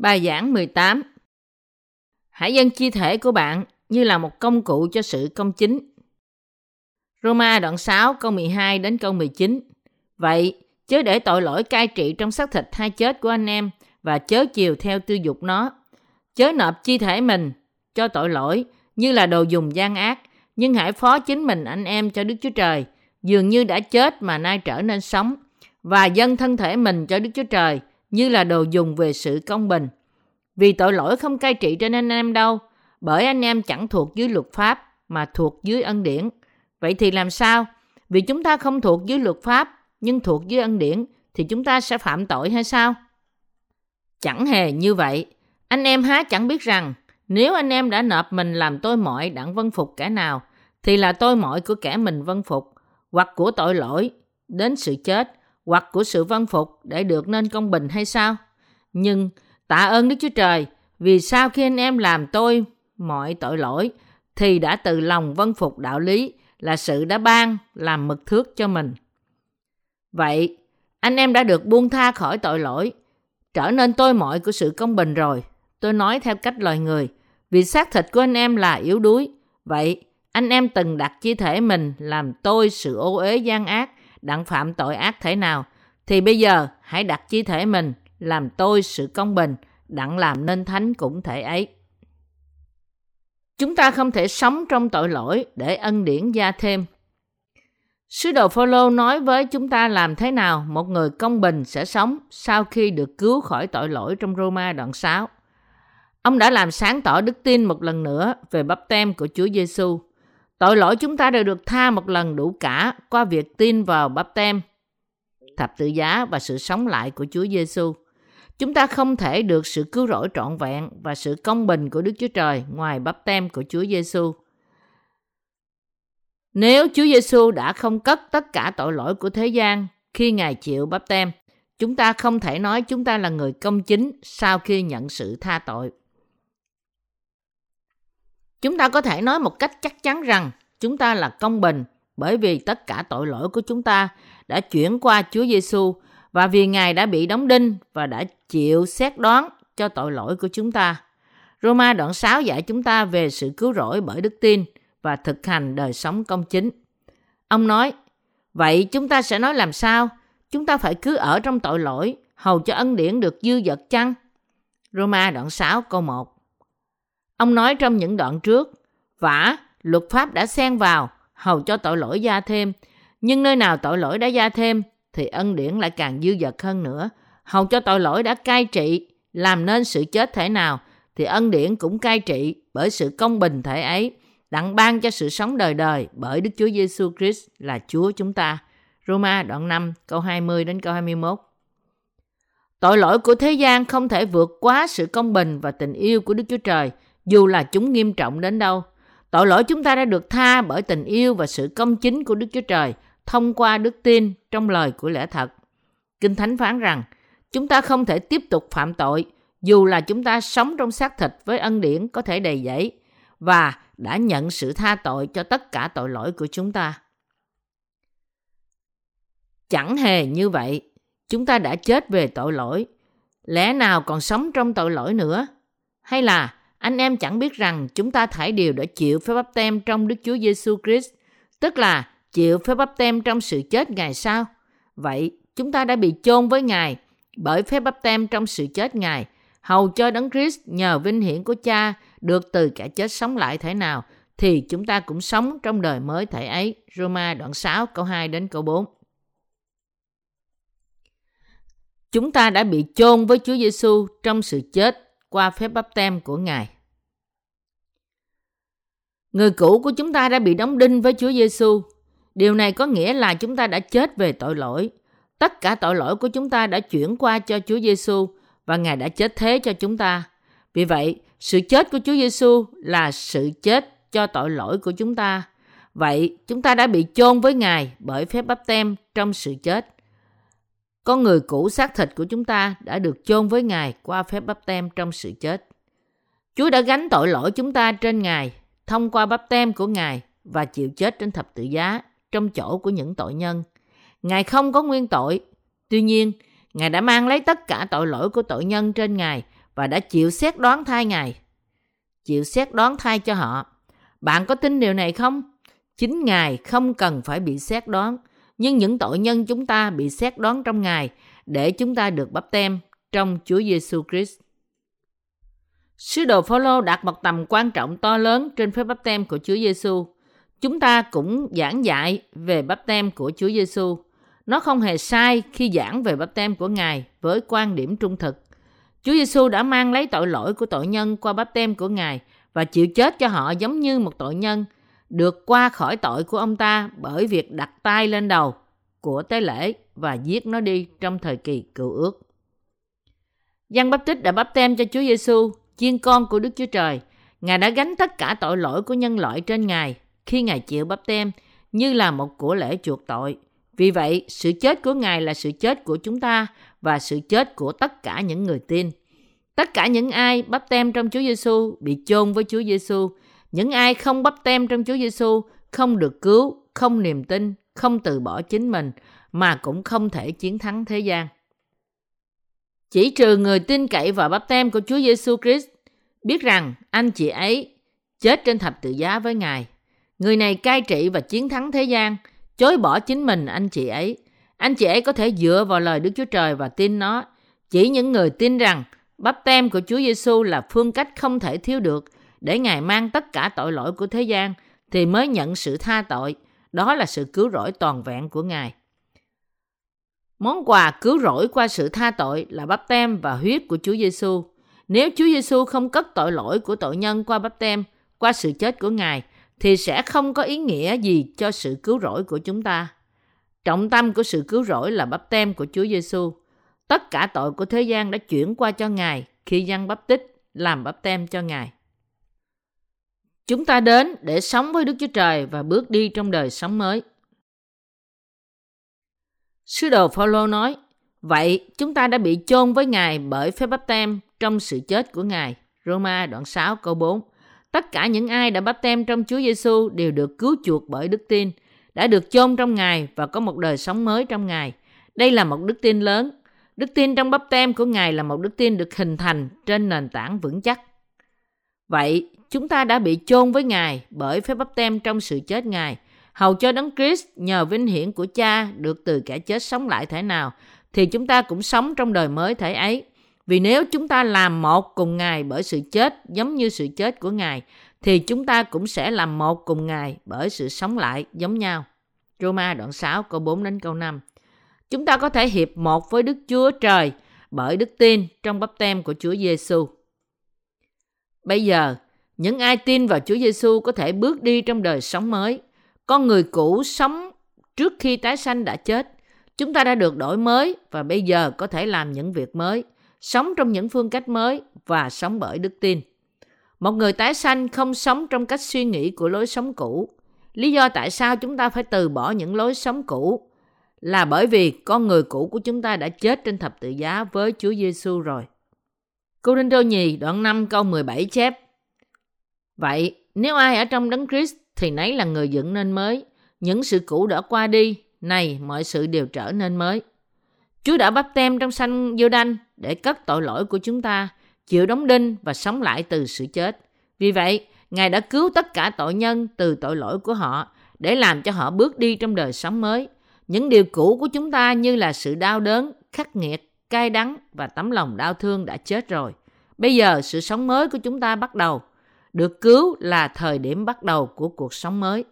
Bài giảng 18 Hãy dân chi thể của bạn như là một công cụ cho sự công chính. Roma đoạn 6 câu 12 đến câu 19 Vậy, chớ để tội lỗi cai trị trong xác thịt hai chết của anh em và chớ chiều theo tư dục nó. Chớ nộp chi thể mình cho tội lỗi như là đồ dùng gian ác, nhưng hãy phó chính mình anh em cho Đức Chúa Trời, dường như đã chết mà nay trở nên sống, và dâng thân thể mình cho Đức Chúa Trời như là đồ dùng về sự công bình. Vì tội lỗi không cai trị trên anh em đâu, bởi anh em chẳng thuộc dưới luật pháp mà thuộc dưới ân điển. Vậy thì làm sao? Vì chúng ta không thuộc dưới luật pháp nhưng thuộc dưới ân điển thì chúng ta sẽ phạm tội hay sao? Chẳng hề như vậy. Anh em há chẳng biết rằng nếu anh em đã nộp mình làm tôi mọi đặng vân phục kẻ nào thì là tôi mọi của kẻ mình vân phục hoặc của tội lỗi đến sự chết hoặc của sự vân phục để được nên công bình hay sao? Nhưng tạ ơn Đức Chúa Trời vì sau khi anh em làm tôi mọi tội lỗi thì đã từ lòng vân phục đạo lý là sự đã ban làm mực thước cho mình. Vậy, anh em đã được buông tha khỏi tội lỗi, trở nên tôi mọi của sự công bình rồi. Tôi nói theo cách loài người, vì xác thịt của anh em là yếu đuối. Vậy, anh em từng đặt chi thể mình làm tôi sự ô uế gian ác, đặng phạm tội ác thể nào, thì bây giờ hãy đặt chi thể mình làm tôi sự công bình, đặng làm nên thánh cũng thể ấy. Chúng ta không thể sống trong tội lỗi để ân điển gia thêm. Sứ đồ Phaolô nói với chúng ta làm thế nào một người công bình sẽ sống sau khi được cứu khỏi tội lỗi trong Roma đoạn 6. Ông đã làm sáng tỏ đức tin một lần nữa về bắp tem của Chúa Giêsu. Tội lỗi chúng ta đều được tha một lần đủ cả qua việc tin vào bắp tem, thập tự giá và sự sống lại của Chúa Giêsu. Chúng ta không thể được sự cứu rỗi trọn vẹn và sự công bình của Đức Chúa Trời ngoài bắp tem của Chúa Giêsu. Nếu Chúa Giêsu đã không cất tất cả tội lỗi của thế gian khi Ngài chịu bắp tem, chúng ta không thể nói chúng ta là người công chính sau khi nhận sự tha tội. Chúng ta có thể nói một cách chắc chắn rằng chúng ta là công bình bởi vì tất cả tội lỗi của chúng ta đã chuyển qua Chúa Giêsu và vì Ngài đã bị đóng đinh và đã chịu xét đoán cho tội lỗi của chúng ta. Roma đoạn 6 dạy chúng ta về sự cứu rỗi bởi đức tin và thực hành đời sống công chính. Ông nói, vậy chúng ta sẽ nói làm sao? Chúng ta phải cứ ở trong tội lỗi, hầu cho ân điển được dư dật chăng? Roma đoạn 6 câu 1 Ông nói trong những đoạn trước, vả, luật pháp đã xen vào, hầu cho tội lỗi gia thêm, nhưng nơi nào tội lỗi đã gia thêm, thì ân điển lại càng dư dật hơn nữa. Hầu cho tội lỗi đã cai trị, làm nên sự chết thể nào, thì ân điển cũng cai trị bởi sự công bình thể ấy, đặng ban cho sự sống đời đời bởi Đức Chúa Giêsu Christ là Chúa chúng ta. Roma đoạn 5 câu 20 đến câu 21. Tội lỗi của thế gian không thể vượt quá sự công bình và tình yêu của Đức Chúa Trời, dù là chúng nghiêm trọng đến đâu. Tội lỗi chúng ta đã được tha bởi tình yêu và sự công chính của Đức Chúa Trời thông qua đức tin trong lời của lẽ thật. Kinh Thánh phán rằng, chúng ta không thể tiếp tục phạm tội dù là chúng ta sống trong xác thịt với ân điển có thể đầy dẫy và đã nhận sự tha tội cho tất cả tội lỗi của chúng ta. Chẳng hề như vậy, chúng ta đã chết về tội lỗi. Lẽ nào còn sống trong tội lỗi nữa? Hay là anh em chẳng biết rằng chúng ta thải điều đã chịu phép bắp tem trong Đức Chúa Giêsu Christ, tức là chịu phép bắp tem trong sự chết Ngài sao? Vậy, chúng ta đã bị chôn với Ngài bởi phép bắp tem trong sự chết Ngài, hầu cho Đấng Christ nhờ vinh hiển của Cha được từ cả chết sống lại thế nào, thì chúng ta cũng sống trong đời mới thể ấy. Roma đoạn 6 câu 2 đến câu 4. Chúng ta đã bị chôn với Chúa Giêsu trong sự chết qua phép bắp tem của Ngài. Người cũ của chúng ta đã bị đóng đinh với Chúa Giêsu. Điều này có nghĩa là chúng ta đã chết về tội lỗi. Tất cả tội lỗi của chúng ta đã chuyển qua cho Chúa Giêsu và Ngài đã chết thế cho chúng ta. Vì vậy, sự chết của Chúa Giêsu là sự chết cho tội lỗi của chúng ta. Vậy, chúng ta đã bị chôn với Ngài bởi phép bắp tem trong sự chết. Con người cũ xác thịt của chúng ta đã được chôn với Ngài qua phép bắp tem trong sự chết. Chúa đã gánh tội lỗi chúng ta trên Ngài thông qua bắp tem của Ngài và chịu chết trên thập tự giá trong chỗ của những tội nhân. Ngài không có nguyên tội. Tuy nhiên, Ngài đã mang lấy tất cả tội lỗi của tội nhân trên Ngài và đã chịu xét đoán thay Ngài. Chịu xét đoán thay cho họ. Bạn có tin điều này không? Chính Ngài không cần phải bị xét đoán, nhưng những tội nhân chúng ta bị xét đoán trong Ngài để chúng ta được bắp tem trong Chúa Giêsu Christ. Sứ đồ Phaolô đặt một tầm quan trọng to lớn trên phép bắp tem của Chúa Giêsu. Chúng ta cũng giảng dạy về bắp tem của Chúa Giêsu. Nó không hề sai khi giảng về bắp tem của Ngài với quan điểm trung thực. Chúa Giêsu đã mang lấy tội lỗi của tội nhân qua bắp tem của Ngài và chịu chết cho họ giống như một tội nhân được qua khỏi tội của ông ta bởi việc đặt tay lên đầu của tế lễ và giết nó đi trong thời kỳ cựu ước. Giăng Báp Tích đã bắp tem cho Chúa Giêsu, chiên con của Đức Chúa Trời. Ngài đã gánh tất cả tội lỗi của nhân loại trên Ngài khi Ngài chịu bắp tem như là một của lễ chuộc tội. Vì vậy, sự chết của Ngài là sự chết của chúng ta và sự chết của tất cả những người tin. Tất cả những ai bắp tem trong Chúa Giêsu bị chôn với Chúa Giêsu. Những ai không bắp tem trong Chúa Giêsu không được cứu, không niềm tin, không từ bỏ chính mình mà cũng không thể chiến thắng thế gian. Chỉ trừ người tin cậy vào bắp tem của Chúa Giêsu Christ, biết rằng anh chị ấy chết trên thập tự giá với Ngài. Người này cai trị và chiến thắng thế gian, chối bỏ chính mình anh chị ấy. Anh chị ấy có thể dựa vào lời Đức Chúa Trời và tin nó. Chỉ những người tin rằng bắp tem của Chúa Giêsu là phương cách không thể thiếu được để Ngài mang tất cả tội lỗi của thế gian thì mới nhận sự tha tội. Đó là sự cứu rỗi toàn vẹn của Ngài. Món quà cứu rỗi qua sự tha tội là bắp tem và huyết của Chúa Giêsu. Nếu Chúa Giêsu không cất tội lỗi của tội nhân qua bắp tem, qua sự chết của Ngài, thì sẽ không có ý nghĩa gì cho sự cứu rỗi của chúng ta. Trọng tâm của sự cứu rỗi là bắp tem của Chúa Giêsu. Tất cả tội của thế gian đã chuyển qua cho Ngài khi dân bắp tích làm bắp tem cho Ngài. Chúng ta đến để sống với Đức Chúa Trời và bước đi trong đời sống mới. Sứ đồ Phaolô nói, vậy chúng ta đã bị chôn với Ngài bởi phép bắp tem trong sự chết của Ngài. Roma đoạn 6 câu 4. Tất cả những ai đã bắp tem trong Chúa Giêsu đều được cứu chuộc bởi đức tin, đã được chôn trong Ngài và có một đời sống mới trong Ngài. Đây là một đức tin lớn. Đức tin trong bắp tem của Ngài là một đức tin được hình thành trên nền tảng vững chắc. Vậy, chúng ta đã bị chôn với Ngài bởi phép bắp tem trong sự chết Ngài – hầu cho đấng Christ nhờ vinh hiển của cha được từ kẻ chết sống lại thể nào, thì chúng ta cũng sống trong đời mới thể ấy. Vì nếu chúng ta làm một cùng Ngài bởi sự chết giống như sự chết của Ngài, thì chúng ta cũng sẽ làm một cùng Ngài bởi sự sống lại giống nhau. Roma đoạn 6 câu 4 đến câu 5. Chúng ta có thể hiệp một với Đức Chúa Trời bởi đức tin trong bắp tem của Chúa Giêsu. Bây giờ, những ai tin vào Chúa Giêsu có thể bước đi trong đời sống mới. Con người cũ sống trước khi tái sanh đã chết. Chúng ta đã được đổi mới và bây giờ có thể làm những việc mới, sống trong những phương cách mới và sống bởi đức tin. Một người tái sanh không sống trong cách suy nghĩ của lối sống cũ. Lý do tại sao chúng ta phải từ bỏ những lối sống cũ là bởi vì con người cũ của chúng ta đã chết trên thập tự giá với Chúa Giêsu rồi. Cô Đinh Đô Nhì đoạn 5 câu 17 chép Vậy, nếu ai ở trong đấng Christ thì nấy là người dựng nên mới. Những sự cũ đã qua đi, này mọi sự đều trở nên mới. Chúa đã bắp tem trong xanh Giô Đanh để cất tội lỗi của chúng ta, chịu đóng đinh và sống lại từ sự chết. Vì vậy, Ngài đã cứu tất cả tội nhân từ tội lỗi của họ để làm cho họ bước đi trong đời sống mới. Những điều cũ của chúng ta như là sự đau đớn, khắc nghiệt, cay đắng và tấm lòng đau thương đã chết rồi. Bây giờ sự sống mới của chúng ta bắt đầu được cứu là thời điểm bắt đầu của cuộc sống mới.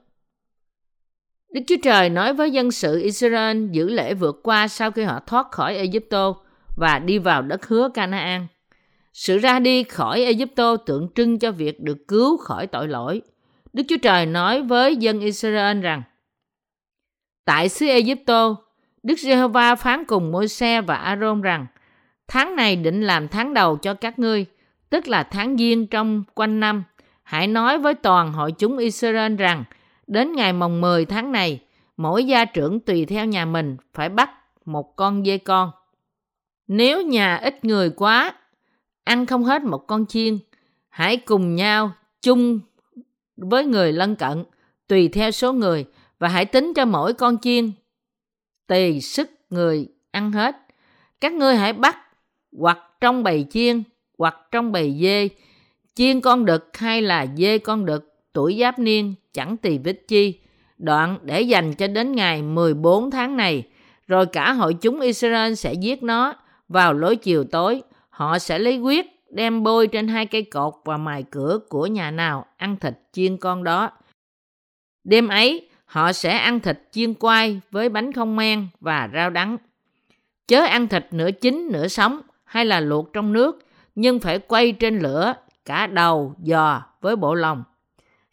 Đức Chúa Trời nói với dân sự Israel giữ lễ vượt qua sau khi họ thoát khỏi Egypto và đi vào đất hứa Canaan. Sự ra đi khỏi Egypto tượng trưng cho việc được cứu khỏi tội lỗi. Đức Chúa Trời nói với dân Israel rằng Tại xứ Egypto, Đức Giê-hô-va phán cùng Môi-se và A-rôn rằng Tháng này định làm tháng đầu cho các ngươi – tức là tháng giêng trong quanh năm, hãy nói với toàn hội chúng Israel rằng đến ngày mồng 10 tháng này, mỗi gia trưởng tùy theo nhà mình phải bắt một con dê con. Nếu nhà ít người quá, ăn không hết một con chiên, hãy cùng nhau chung với người lân cận, tùy theo số người, và hãy tính cho mỗi con chiên tùy sức người ăn hết. Các ngươi hãy bắt hoặc trong bầy chiên hoặc trong bầy dê, chiên con đực hay là dê con đực tuổi giáp niên chẳng tỳ vết chi, đoạn để dành cho đến ngày 14 tháng này, rồi cả hội chúng Israel sẽ giết nó vào lối chiều tối. Họ sẽ lấy huyết đem bôi trên hai cây cột và mài cửa của nhà nào ăn thịt chiên con đó. Đêm ấy, họ sẽ ăn thịt chiên quai với bánh không men và rau đắng. Chớ ăn thịt nửa chín nửa sống hay là luộc trong nước, nhưng phải quay trên lửa cả đầu, giò với bộ lòng.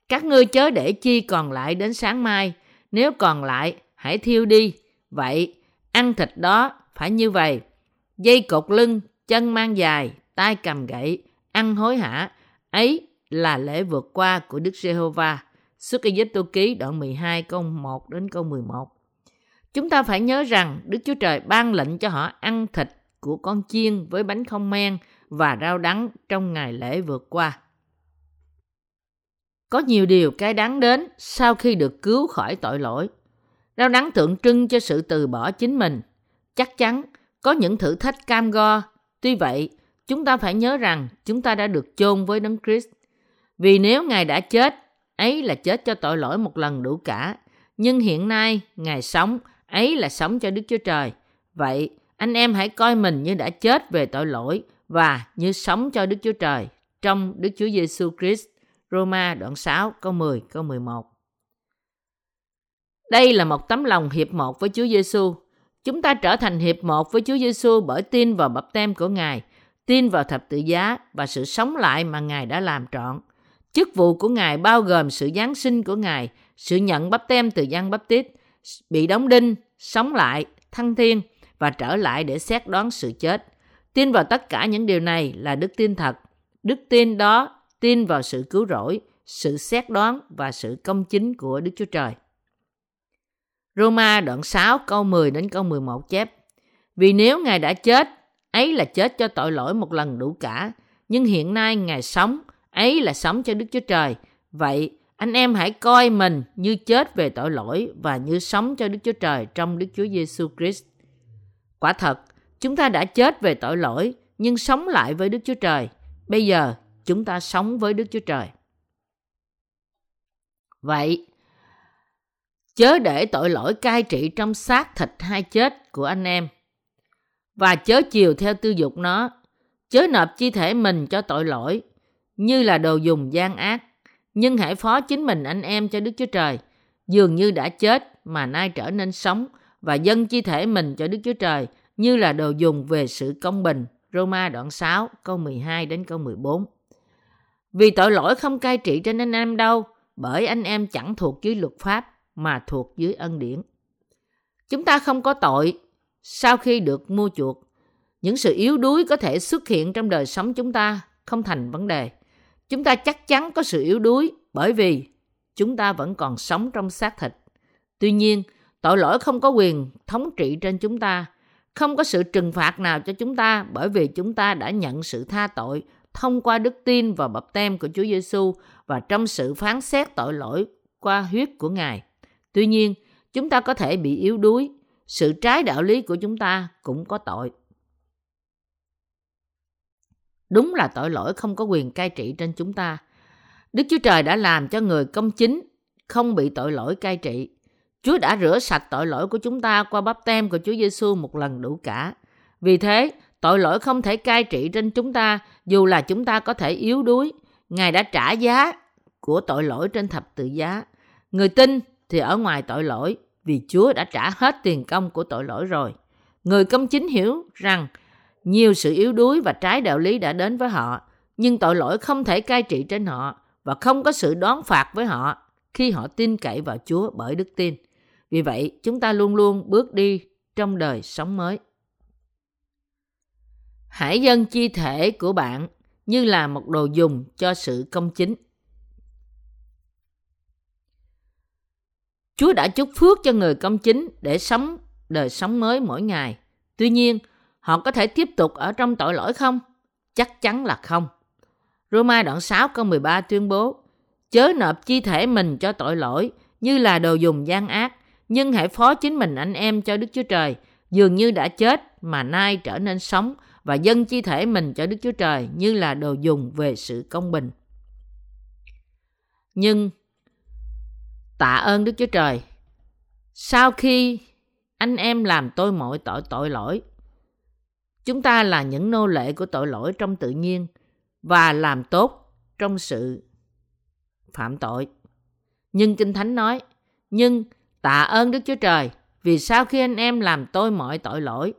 Các ngươi chớ để chi còn lại đến sáng mai, nếu còn lại hãy thiêu đi. Vậy, ăn thịt đó phải như vậy. Dây cột lưng, chân mang dài, tay cầm gậy, ăn hối hả. Ấy là lễ vượt qua của Đức Giê-hô-va. Xuất Ai Tô Ký đoạn 12 câu 1 đến câu 11. Chúng ta phải nhớ rằng Đức Chúa Trời ban lệnh cho họ ăn thịt của con chiên với bánh không men và rau đắng trong ngày lễ vượt qua. Có nhiều điều cái đáng đến sau khi được cứu khỏi tội lỗi. Rau đắng tượng trưng cho sự từ bỏ chính mình. Chắc chắn có những thử thách cam go. Tuy vậy, chúng ta phải nhớ rằng chúng ta đã được chôn với Đấng Christ. Vì nếu Ngài đã chết, ấy là chết cho tội lỗi một lần đủ cả. Nhưng hiện nay, Ngài sống, ấy là sống cho Đức Chúa Trời. Vậy, anh em hãy coi mình như đã chết về tội lỗi và như sống cho Đức Chúa Trời trong Đức Chúa Giêsu Christ. Roma đoạn 6 câu 10 câu 11. Đây là một tấm lòng hiệp một với Chúa Giêsu. Chúng ta trở thành hiệp một với Chúa Giêsu bởi tin vào bập tem của Ngài, tin vào thập tự giá và sự sống lại mà Ngài đã làm trọn. Chức vụ của Ngài bao gồm sự giáng sinh của Ngài, sự nhận bắp tem từ dân bắp tít, bị đóng đinh, sống lại, thăng thiên và trở lại để xét đoán sự chết. Tin vào tất cả những điều này là đức tin thật. Đức tin đó tin vào sự cứu rỗi, sự xét đoán và sự công chính của Đức Chúa Trời. Roma đoạn 6 câu 10 đến câu 11 chép Vì nếu Ngài đã chết, ấy là chết cho tội lỗi một lần đủ cả, nhưng hiện nay Ngài sống, ấy là sống cho Đức Chúa Trời. Vậy, anh em hãy coi mình như chết về tội lỗi và như sống cho Đức Chúa Trời trong Đức Chúa Giêsu Christ. Quả thật, chúng ta đã chết về tội lỗi nhưng sống lại với Đức Chúa Trời. Bây giờ, chúng ta sống với Đức Chúa Trời. Vậy, chớ để tội lỗi cai trị trong xác thịt hay chết của anh em. Và chớ chiều theo tư dục nó. Chớ nộp chi thể mình cho tội lỗi, như là đồ dùng gian ác. Nhưng hãy phó chính mình anh em cho đức chúa trời. Dường như đã chết mà nay trở nên sống, và dâng chi thể mình cho đức chúa trời, như là đồ dùng về sự công bình. Roma đoạn 6 câu 12 đến câu 14 vì tội lỗi không cai trị trên anh em đâu, bởi anh em chẳng thuộc dưới luật pháp mà thuộc dưới ân điển. Chúng ta không có tội sau khi được mua chuộc. Những sự yếu đuối có thể xuất hiện trong đời sống chúng ta không thành vấn đề. Chúng ta chắc chắn có sự yếu đuối bởi vì chúng ta vẫn còn sống trong xác thịt. Tuy nhiên, tội lỗi không có quyền thống trị trên chúng ta. Không có sự trừng phạt nào cho chúng ta bởi vì chúng ta đã nhận sự tha tội thông qua đức tin và bập tem của Chúa Giêsu và trong sự phán xét tội lỗi qua huyết của Ngài. Tuy nhiên, chúng ta có thể bị yếu đuối, sự trái đạo lý của chúng ta cũng có tội. Đúng là tội lỗi không có quyền cai trị trên chúng ta. Đức Chúa Trời đã làm cho người công chính không bị tội lỗi cai trị. Chúa đã rửa sạch tội lỗi của chúng ta qua bắp tem của Chúa Giêsu một lần đủ cả. Vì thế, tội lỗi không thể cai trị trên chúng ta dù là chúng ta có thể yếu đuối. Ngài đã trả giá của tội lỗi trên thập tự giá. Người tin thì ở ngoài tội lỗi vì Chúa đã trả hết tiền công của tội lỗi rồi. Người công chính hiểu rằng nhiều sự yếu đuối và trái đạo lý đã đến với họ, nhưng tội lỗi không thể cai trị trên họ và không có sự đón phạt với họ khi họ tin cậy vào Chúa bởi đức tin. Vì vậy, chúng ta luôn luôn bước đi trong đời sống mới. Hãy dâng chi thể của bạn như là một đồ dùng cho sự công chính. Chúa đã chúc phước cho người công chính để sống đời sống mới mỗi ngày. Tuy nhiên, họ có thể tiếp tục ở trong tội lỗi không? Chắc chắn là không. Roma đoạn 6 câu 13 tuyên bố Chớ nộp chi thể mình cho tội lỗi như là đồ dùng gian ác, nhưng hãy phó chính mình anh em cho Đức Chúa Trời, dường như đã chết mà nay trở nên sống và dâng chi thể mình cho Đức Chúa Trời như là đồ dùng về sự công bình. Nhưng tạ ơn Đức Chúa Trời, sau khi anh em làm tôi mọi tội tội lỗi, chúng ta là những nô lệ của tội lỗi trong tự nhiên và làm tốt trong sự phạm tội. Nhưng Kinh Thánh nói, nhưng tạ ơn Đức Chúa Trời vì sau khi anh em làm tôi mọi tội lỗi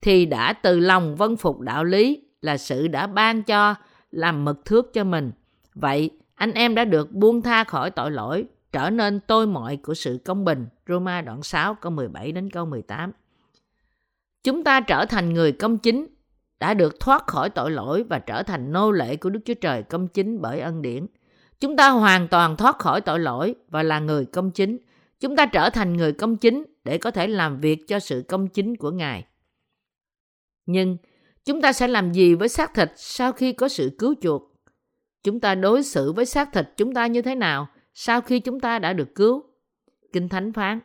thì đã từ lòng vân phục đạo lý là sự đã ban cho làm mực thước cho mình. Vậy anh em đã được buông tha khỏi tội lỗi, trở nên tôi mọi của sự công bình. Roma đoạn 6 câu 17 đến câu 18. Chúng ta trở thành người công chính, đã được thoát khỏi tội lỗi và trở thành nô lệ của Đức Chúa Trời công chính bởi ân điển. Chúng ta hoàn toàn thoát khỏi tội lỗi và là người công chính. Chúng ta trở thành người công chính để có thể làm việc cho sự công chính của Ngài. Nhưng chúng ta sẽ làm gì với xác thịt sau khi có sự cứu chuộc? Chúng ta đối xử với xác thịt chúng ta như thế nào sau khi chúng ta đã được cứu? Kinh Thánh phán.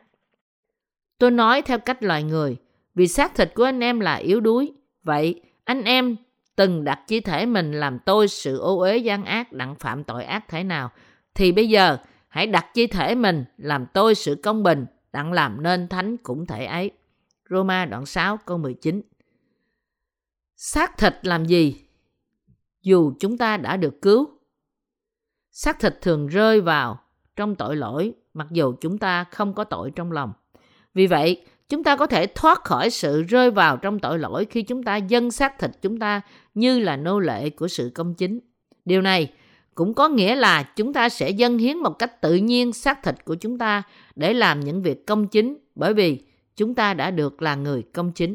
Tôi nói theo cách loài người, vì xác thịt của anh em là yếu đuối. Vậy, anh em từng đặt chi thể mình làm tôi sự ô uế gian ác đặng phạm tội ác thể nào, thì bây giờ hãy đặt chi thể mình làm tôi sự công bình đặng làm nên thánh cũng thể ấy. Roma đoạn 6 câu 19 Xác thịt làm gì? Dù chúng ta đã được cứu. Xác thịt thường rơi vào trong tội lỗi mặc dù chúng ta không có tội trong lòng. Vì vậy, chúng ta có thể thoát khỏi sự rơi vào trong tội lỗi khi chúng ta dâng xác thịt chúng ta như là nô lệ của sự công chính. Điều này cũng có nghĩa là chúng ta sẽ dâng hiến một cách tự nhiên xác thịt của chúng ta để làm những việc công chính bởi vì chúng ta đã được là người công chính.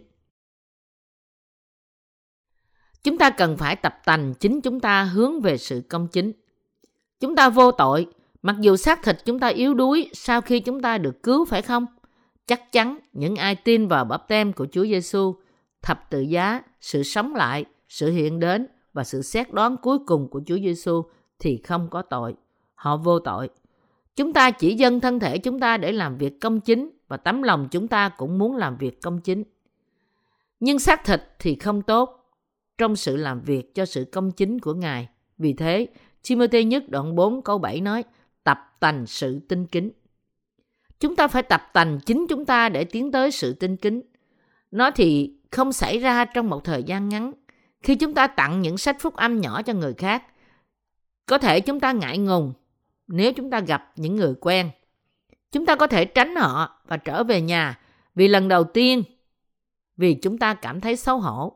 Chúng ta cần phải tập tành chính chúng ta hướng về sự công chính. Chúng ta vô tội, mặc dù xác thịt chúng ta yếu đuối sau khi chúng ta được cứu phải không? Chắc chắn những ai tin vào bắp tem của Chúa Giêsu, thập tự giá, sự sống lại, sự hiện đến và sự xét đoán cuối cùng của Chúa Giêsu thì không có tội. Họ vô tội. Chúng ta chỉ dâng thân thể chúng ta để làm việc công chính và tấm lòng chúng ta cũng muốn làm việc công chính. Nhưng xác thịt thì không tốt trong sự làm việc cho sự công chính của Ngài. Vì thế, Timothy nhất đoạn 4 câu 7 nói, tập tành sự tinh kính. Chúng ta phải tập tành chính chúng ta để tiến tới sự tinh kính. Nó thì không xảy ra trong một thời gian ngắn. Khi chúng ta tặng những sách phúc âm nhỏ cho người khác, có thể chúng ta ngại ngùng nếu chúng ta gặp những người quen. Chúng ta có thể tránh họ và trở về nhà vì lần đầu tiên vì chúng ta cảm thấy xấu hổ.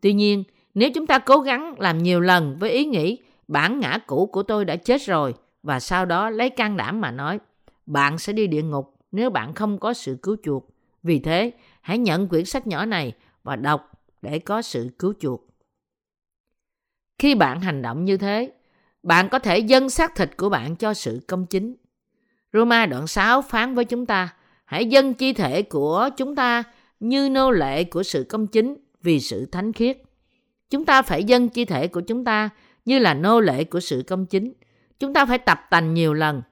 Tuy nhiên, nếu chúng ta cố gắng làm nhiều lần với ý nghĩ bản ngã cũ của tôi đã chết rồi và sau đó lấy can đảm mà nói bạn sẽ đi địa ngục nếu bạn không có sự cứu chuộc. Vì thế, hãy nhận quyển sách nhỏ này và đọc để có sự cứu chuộc. Khi bạn hành động như thế, bạn có thể dâng xác thịt của bạn cho sự công chính. Roma đoạn 6 phán với chúng ta, hãy dâng chi thể của chúng ta như nô lệ của sự công chính vì sự thánh khiết. Chúng ta phải dâng chi thể của chúng ta như là nô lệ của sự công chính. Chúng ta phải tập tành nhiều lần.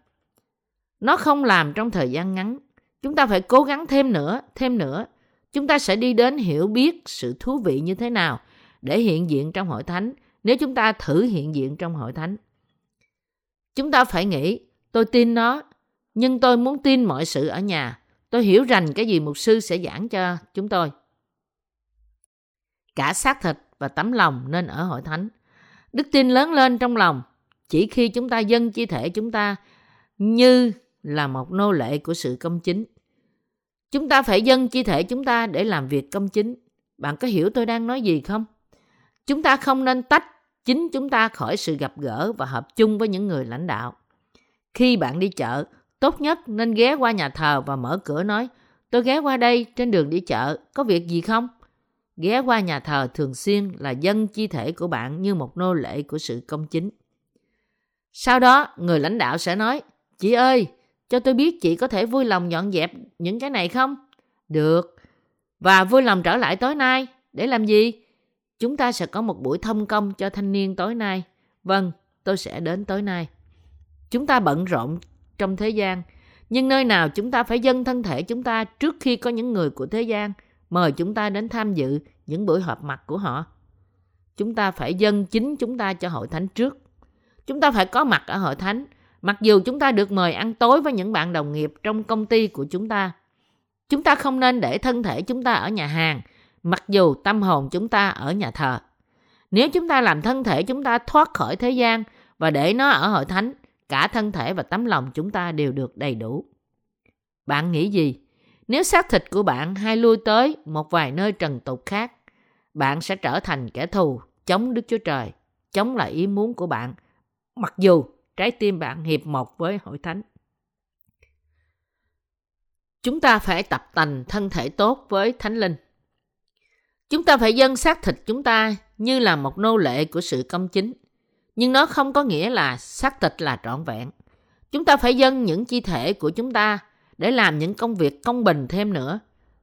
Nó không làm trong thời gian ngắn. Chúng ta phải cố gắng thêm nữa, thêm nữa. Chúng ta sẽ đi đến hiểu biết sự thú vị như thế nào để hiện diện trong hội thánh nếu chúng ta thử hiện diện trong hội thánh. Chúng ta phải nghĩ, tôi tin nó, nhưng tôi muốn tin mọi sự ở nhà. Tôi hiểu rành cái gì mục sư sẽ giảng cho chúng tôi. Cả xác thịt và tấm lòng nên ở hội thánh. Đức tin lớn lên trong lòng chỉ khi chúng ta dâng chi thể chúng ta như là một nô lệ của sự công chính. Chúng ta phải dâng chi thể chúng ta để làm việc công chính. Bạn có hiểu tôi đang nói gì không? Chúng ta không nên tách chính chúng ta khỏi sự gặp gỡ và hợp chung với những người lãnh đạo. Khi bạn đi chợ, tốt nhất nên ghé qua nhà thờ và mở cửa nói Tôi ghé qua đây trên đường đi chợ, có việc gì không? Ghé qua nhà thờ thường xuyên là dân chi thể của bạn như một nô lệ của sự công chính. Sau đó, người lãnh đạo sẽ nói, Chị ơi, cho tôi biết chị có thể vui lòng dọn dẹp những cái này không? Được. Và vui lòng trở lại tối nay. Để làm gì? Chúng ta sẽ có một buổi thông công cho thanh niên tối nay. Vâng, tôi sẽ đến tối nay. Chúng ta bận rộn trong thế gian, nhưng nơi nào chúng ta phải dâng thân thể chúng ta trước khi có những người của thế gian mời chúng ta đến tham dự những buổi họp mặt của họ. chúng ta phải dâng chính chúng ta cho hội thánh trước. Chúng ta phải có mặt ở hội thánh, mặc dù chúng ta được mời ăn tối với những bạn đồng nghiệp trong công ty của chúng ta. Chúng ta không nên để thân thể chúng ta ở nhà hàng, mặc dù tâm hồn chúng ta ở nhà thờ. Nếu chúng ta làm thân thể chúng ta thoát khỏi thế gian và để nó ở hội thánh, cả thân thể và tấm lòng chúng ta đều được đầy đủ. Bạn nghĩ gì? Nếu xác thịt của bạn hay lui tới một vài nơi trần tục khác, bạn sẽ trở thành kẻ thù chống Đức Chúa Trời, chống lại ý muốn của bạn, mặc dù trái tim bạn hiệp một với hội thánh. Chúng ta phải tập tành thân thể tốt với Thánh Linh. Chúng ta phải dâng xác thịt chúng ta như là một nô lệ của sự công chính. Nhưng nó không có nghĩa là xác thịt là trọn vẹn. Chúng ta phải dâng những chi thể của chúng ta để làm những công việc công bình thêm nữa.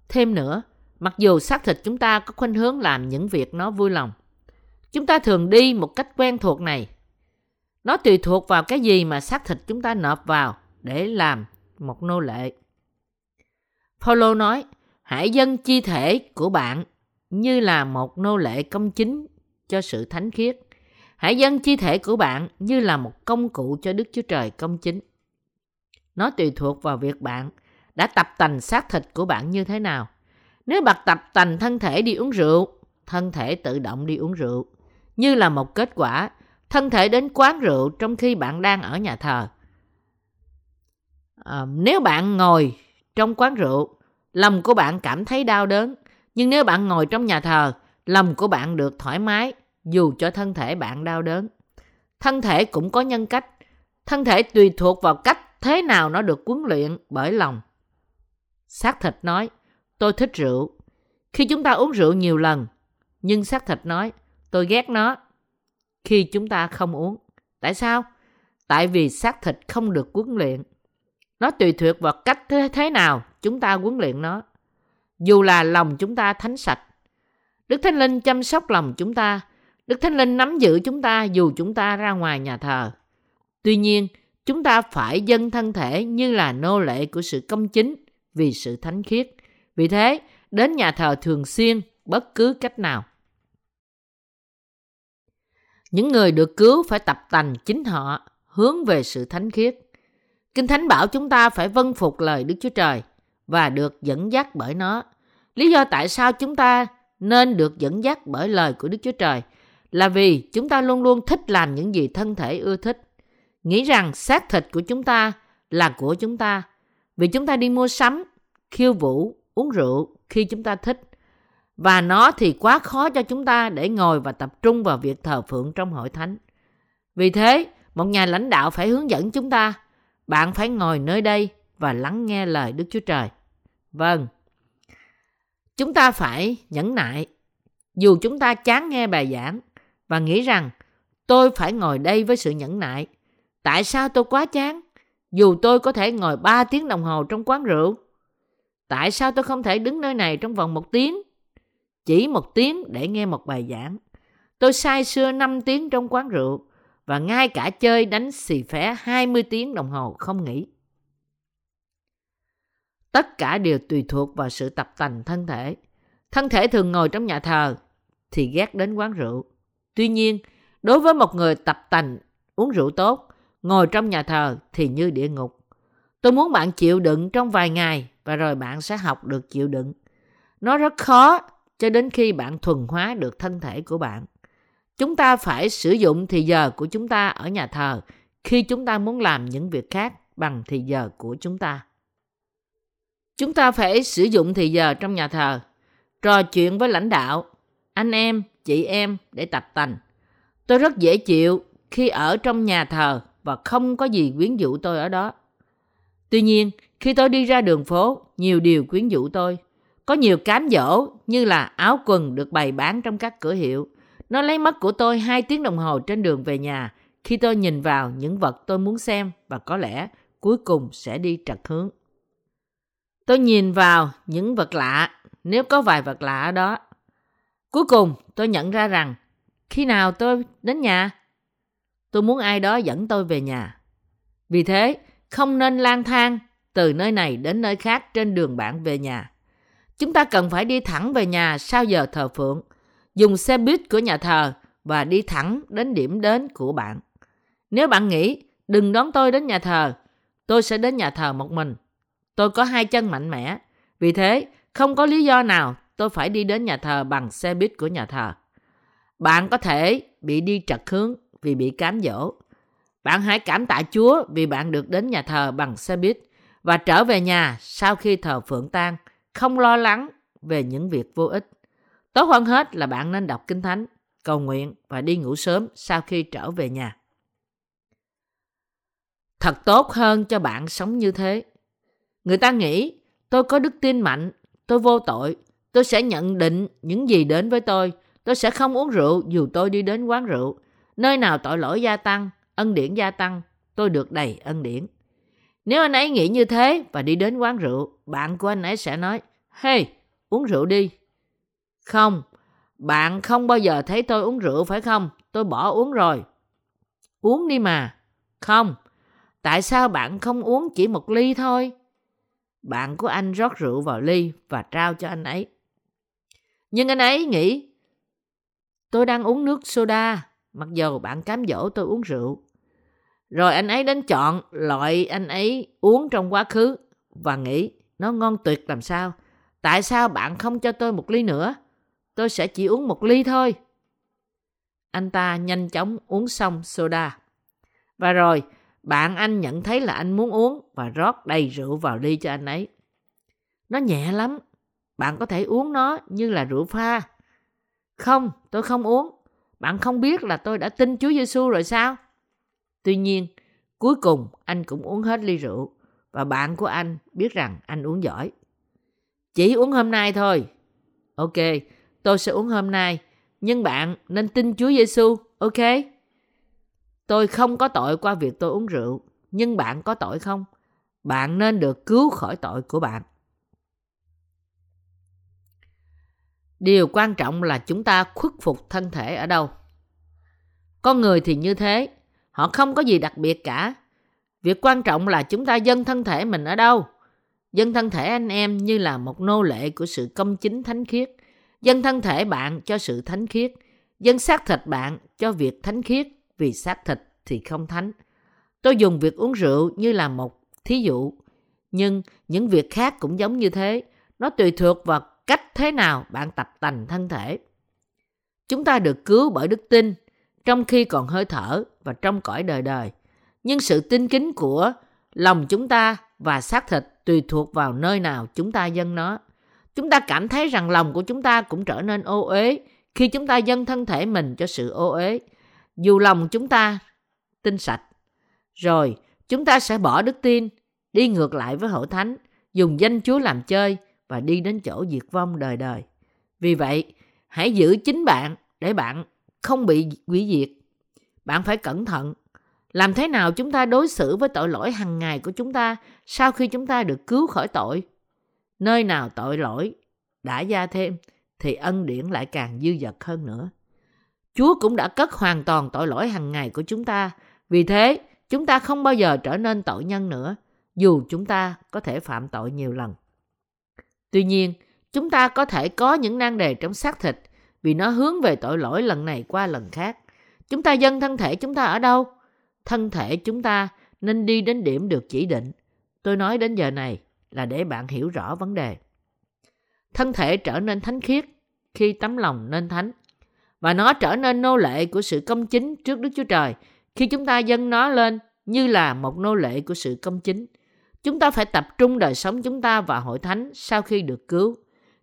Thêm nữa, mặc dù xác thịt chúng ta có khuynh hướng làm những việc nó vui lòng. Chúng ta thường đi một cách quen thuộc này. Nó tùy thuộc vào cái gì mà xác thịt chúng ta nộp vào để làm một nô lệ. Paulo nói, hãy dâng chi thể của bạn như là một nô lệ công chính cho sự thánh khiết. Hãy dâng chi thể của bạn như là một công cụ cho Đức Chúa Trời công chính. Nó tùy thuộc vào việc bạn đã tập tành xác thịt của bạn như thế nào. Nếu bạn tập tành thân thể đi uống rượu, thân thể tự động đi uống rượu. Như là một kết quả, thân thể đến quán rượu trong khi bạn đang ở nhà thờ. À, nếu bạn ngồi trong quán rượu, lòng của bạn cảm thấy đau đớn. Nhưng nếu bạn ngồi trong nhà thờ, lòng của bạn được thoải mái dù cho thân thể bạn đau đớn. Thân thể cũng có nhân cách. Thân thể tùy thuộc vào cách thế nào nó được huấn luyện bởi lòng. Xác thịt nói, tôi thích rượu. Khi chúng ta uống rượu nhiều lần, nhưng xác thịt nói, tôi ghét nó. Khi chúng ta không uống. Tại sao? Tại vì xác thịt không được huấn luyện. Nó tùy thuộc vào cách thế, thế nào chúng ta huấn luyện nó. Dù là lòng chúng ta thánh sạch. Đức Thánh Linh chăm sóc lòng chúng ta. Đức Thánh Linh nắm giữ chúng ta dù chúng ta ra ngoài nhà thờ. Tuy nhiên, chúng ta phải dâng thân thể như là nô lệ của sự công chính vì sự thánh khiết. Vì thế, đến nhà thờ thường xuyên bất cứ cách nào. Những người được cứu phải tập tành chính họ hướng về sự thánh khiết. Kinh Thánh bảo chúng ta phải vâng phục lời Đức Chúa Trời và được dẫn dắt bởi nó. Lý do tại sao chúng ta nên được dẫn dắt bởi lời của Đức Chúa Trời là vì chúng ta luôn luôn thích làm những gì thân thể ưa thích. Nghĩ rằng xác thịt của chúng ta là của chúng ta. Vì chúng ta đi mua sắm, khiêu vũ, uống rượu khi chúng ta thích. Và nó thì quá khó cho chúng ta để ngồi và tập trung vào việc thờ phượng trong hội thánh. Vì thế, một nhà lãnh đạo phải hướng dẫn chúng ta. Bạn phải ngồi nơi đây và lắng nghe lời Đức Chúa Trời. Vâng, chúng ta phải nhẫn nại. Dù chúng ta chán nghe bài giảng và nghĩ rằng tôi phải ngồi đây với sự nhẫn nại. Tại sao tôi quá chán? Dù tôi có thể ngồi 3 tiếng đồng hồ trong quán rượu. Tại sao tôi không thể đứng nơi này trong vòng một tiếng? Chỉ một tiếng để nghe một bài giảng. Tôi sai xưa 5 tiếng trong quán rượu và ngay cả chơi đánh xì phé 20 tiếng đồng hồ không nghỉ. Tất cả đều tùy thuộc vào sự tập tành thân thể. Thân thể thường ngồi trong nhà thờ thì ghét đến quán rượu. Tuy nhiên, đối với một người tập tành uống rượu tốt, ngồi trong nhà thờ thì như địa ngục. Tôi muốn bạn chịu đựng trong vài ngày và rồi bạn sẽ học được chịu đựng. Nó rất khó cho đến khi bạn thuần hóa được thân thể của bạn. Chúng ta phải sử dụng thì giờ của chúng ta ở nhà thờ khi chúng ta muốn làm những việc khác bằng thì giờ của chúng ta. Chúng ta phải sử dụng thì giờ trong nhà thờ, trò chuyện với lãnh đạo, anh em, chị em để tập tành. Tôi rất dễ chịu khi ở trong nhà thờ và không có gì quyến rũ tôi ở đó. Tuy nhiên, khi tôi đi ra đường phố, nhiều điều quyến rũ tôi. Có nhiều cám dỗ như là áo quần được bày bán trong các cửa hiệu. Nó lấy mất của tôi 2 tiếng đồng hồ trên đường về nhà khi tôi nhìn vào những vật tôi muốn xem và có lẽ cuối cùng sẽ đi trật hướng. Tôi nhìn vào những vật lạ, nếu có vài vật lạ ở đó. Cuối cùng, tôi nhận ra rằng, khi nào tôi đến nhà, tôi muốn ai đó dẫn tôi về nhà. Vì thế, không nên lang thang từ nơi này đến nơi khác trên đường bạn về nhà. Chúng ta cần phải đi thẳng về nhà sau giờ thờ phượng, dùng xe buýt của nhà thờ và đi thẳng đến điểm đến của bạn. Nếu bạn nghĩ, đừng đón tôi đến nhà thờ, tôi sẽ đến nhà thờ một mình. Tôi có hai chân mạnh mẽ, vì thế không có lý do nào tôi phải đi đến nhà thờ bằng xe buýt của nhà thờ. Bạn có thể bị đi trật hướng vì bị cám dỗ. Bạn hãy cảm tạ Chúa vì bạn được đến nhà thờ bằng xe buýt và trở về nhà sau khi thờ phượng tan, không lo lắng về những việc vô ích. Tốt hơn hết là bạn nên đọc Kinh Thánh, cầu nguyện và đi ngủ sớm sau khi trở về nhà. Thật tốt hơn cho bạn sống như thế. Người ta nghĩ tôi có đức tin mạnh, tôi vô tội, tôi sẽ nhận định những gì đến với tôi, tôi sẽ không uống rượu dù tôi đi đến quán rượu. Nơi nào tội lỗi gia tăng, ân điển gia tăng, tôi được đầy ân điển. Nếu anh ấy nghĩ như thế và đi đến quán rượu, bạn của anh ấy sẽ nói, Hey, uống rượu đi. Không, bạn không bao giờ thấy tôi uống rượu phải không? Tôi bỏ uống rồi. Uống đi mà. Không, tại sao bạn không uống chỉ một ly thôi? Bạn của anh rót rượu vào ly và trao cho anh ấy. Nhưng anh ấy nghĩ, tôi đang uống nước soda, mặc dù bạn cám dỗ tôi uống rượu. Rồi anh ấy đến chọn loại anh ấy uống trong quá khứ và nghĩ nó ngon tuyệt làm sao. Tại sao bạn không cho tôi một ly nữa? Tôi sẽ chỉ uống một ly thôi. Anh ta nhanh chóng uống xong soda. Và rồi, bạn anh nhận thấy là anh muốn uống và rót đầy rượu vào ly cho anh ấy. Nó nhẹ lắm. Bạn có thể uống nó như là rượu pha. Không, tôi không uống. Bạn không biết là tôi đã tin Chúa Giêsu rồi sao? Tuy nhiên, cuối cùng anh cũng uống hết ly rượu và bạn của anh biết rằng anh uống giỏi. Chỉ uống hôm nay thôi. Ok, tôi sẽ uống hôm nay, nhưng bạn nên tin Chúa Giêsu, ok? Tôi không có tội qua việc tôi uống rượu, nhưng bạn có tội không? Bạn nên được cứu khỏi tội của bạn. Điều quan trọng là chúng ta khuất phục thân thể ở đâu. Con người thì như thế, họ không có gì đặc biệt cả. Việc quan trọng là chúng ta dân thân thể mình ở đâu. Dân thân thể anh em như là một nô lệ của sự công chính thánh khiết. Dân thân thể bạn cho sự thánh khiết. Dân xác thịt bạn cho việc thánh khiết, vì xác thịt thì không thánh. Tôi dùng việc uống rượu như là một thí dụ. Nhưng những việc khác cũng giống như thế. Nó tùy thuộc vào cách thế nào bạn tập tành thân thể. Chúng ta được cứu bởi đức tin, trong khi còn hơi thở và trong cõi đời đời. Nhưng sự tin kính của lòng chúng ta và xác thịt tùy thuộc vào nơi nào chúng ta dâng nó. Chúng ta cảm thấy rằng lòng của chúng ta cũng trở nên ô uế khi chúng ta dâng thân thể mình cho sự ô uế. Dù lòng chúng ta tinh sạch. Rồi, chúng ta sẽ bỏ đức tin, đi ngược lại với hội thánh, dùng danh Chúa làm chơi và đi đến chỗ diệt vong đời đời. Vì vậy, hãy giữ chính bạn để bạn không bị quỷ diệt. Bạn phải cẩn thận làm thế nào chúng ta đối xử với tội lỗi hàng ngày của chúng ta sau khi chúng ta được cứu khỏi tội? Nơi nào tội lỗi đã gia thêm thì ân điển lại càng dư dật hơn nữa. Chúa cũng đã cất hoàn toàn tội lỗi hàng ngày của chúng ta. Vì thế, chúng ta không bao giờ trở nên tội nhân nữa, dù chúng ta có thể phạm tội nhiều lần. Tuy nhiên, chúng ta có thể có những nan đề trong xác thịt vì nó hướng về tội lỗi lần này qua lần khác. Chúng ta dâng thân thể chúng ta ở đâu? thân thể chúng ta nên đi đến điểm được chỉ định. Tôi nói đến giờ này là để bạn hiểu rõ vấn đề. Thân thể trở nên thánh khiết khi tấm lòng nên thánh và nó trở nên nô lệ của sự công chính trước Đức Chúa Trời khi chúng ta dâng nó lên như là một nô lệ của sự công chính. Chúng ta phải tập trung đời sống chúng ta vào hội thánh sau khi được cứu.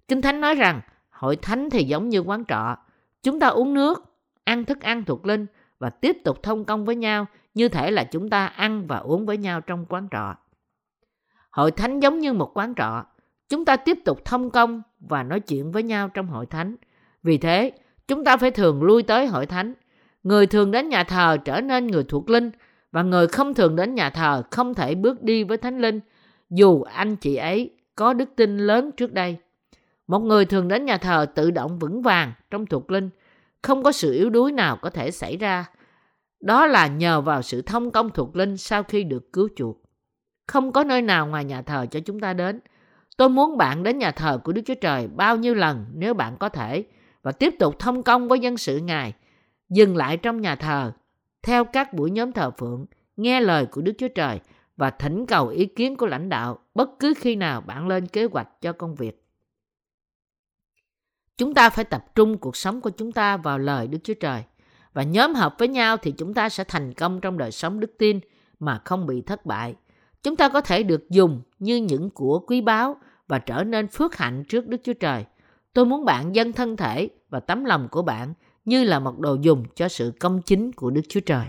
Kinh Thánh nói rằng hội thánh thì giống như quán trọ. Chúng ta uống nước, ăn thức ăn thuộc linh và tiếp tục thông công với nhau như thể là chúng ta ăn và uống với nhau trong quán trọ. Hội thánh giống như một quán trọ, chúng ta tiếp tục thông công và nói chuyện với nhau trong hội thánh. Vì thế, chúng ta phải thường lui tới hội thánh. Người thường đến nhà thờ trở nên người thuộc linh và người không thường đến nhà thờ không thể bước đi với thánh linh dù anh chị ấy có đức tin lớn trước đây. Một người thường đến nhà thờ tự động vững vàng trong thuộc linh, không có sự yếu đuối nào có thể xảy ra đó là nhờ vào sự thông công thuộc linh sau khi được cứu chuộc. Không có nơi nào ngoài nhà thờ cho chúng ta đến. Tôi muốn bạn đến nhà thờ của Đức Chúa Trời bao nhiêu lần nếu bạn có thể và tiếp tục thông công với dân sự Ngài. dừng lại trong nhà thờ, theo các buổi nhóm thờ phượng, nghe lời của Đức Chúa Trời và thỉnh cầu ý kiến của lãnh đạo bất cứ khi nào bạn lên kế hoạch cho công việc. Chúng ta phải tập trung cuộc sống của chúng ta vào lời Đức Chúa Trời và nhóm hợp với nhau thì chúng ta sẽ thành công trong đời sống đức tin mà không bị thất bại. Chúng ta có thể được dùng như những của quý báu và trở nên phước hạnh trước Đức Chúa Trời. Tôi muốn bạn dâng thân thể và tấm lòng của bạn như là một đồ dùng cho sự công chính của Đức Chúa Trời.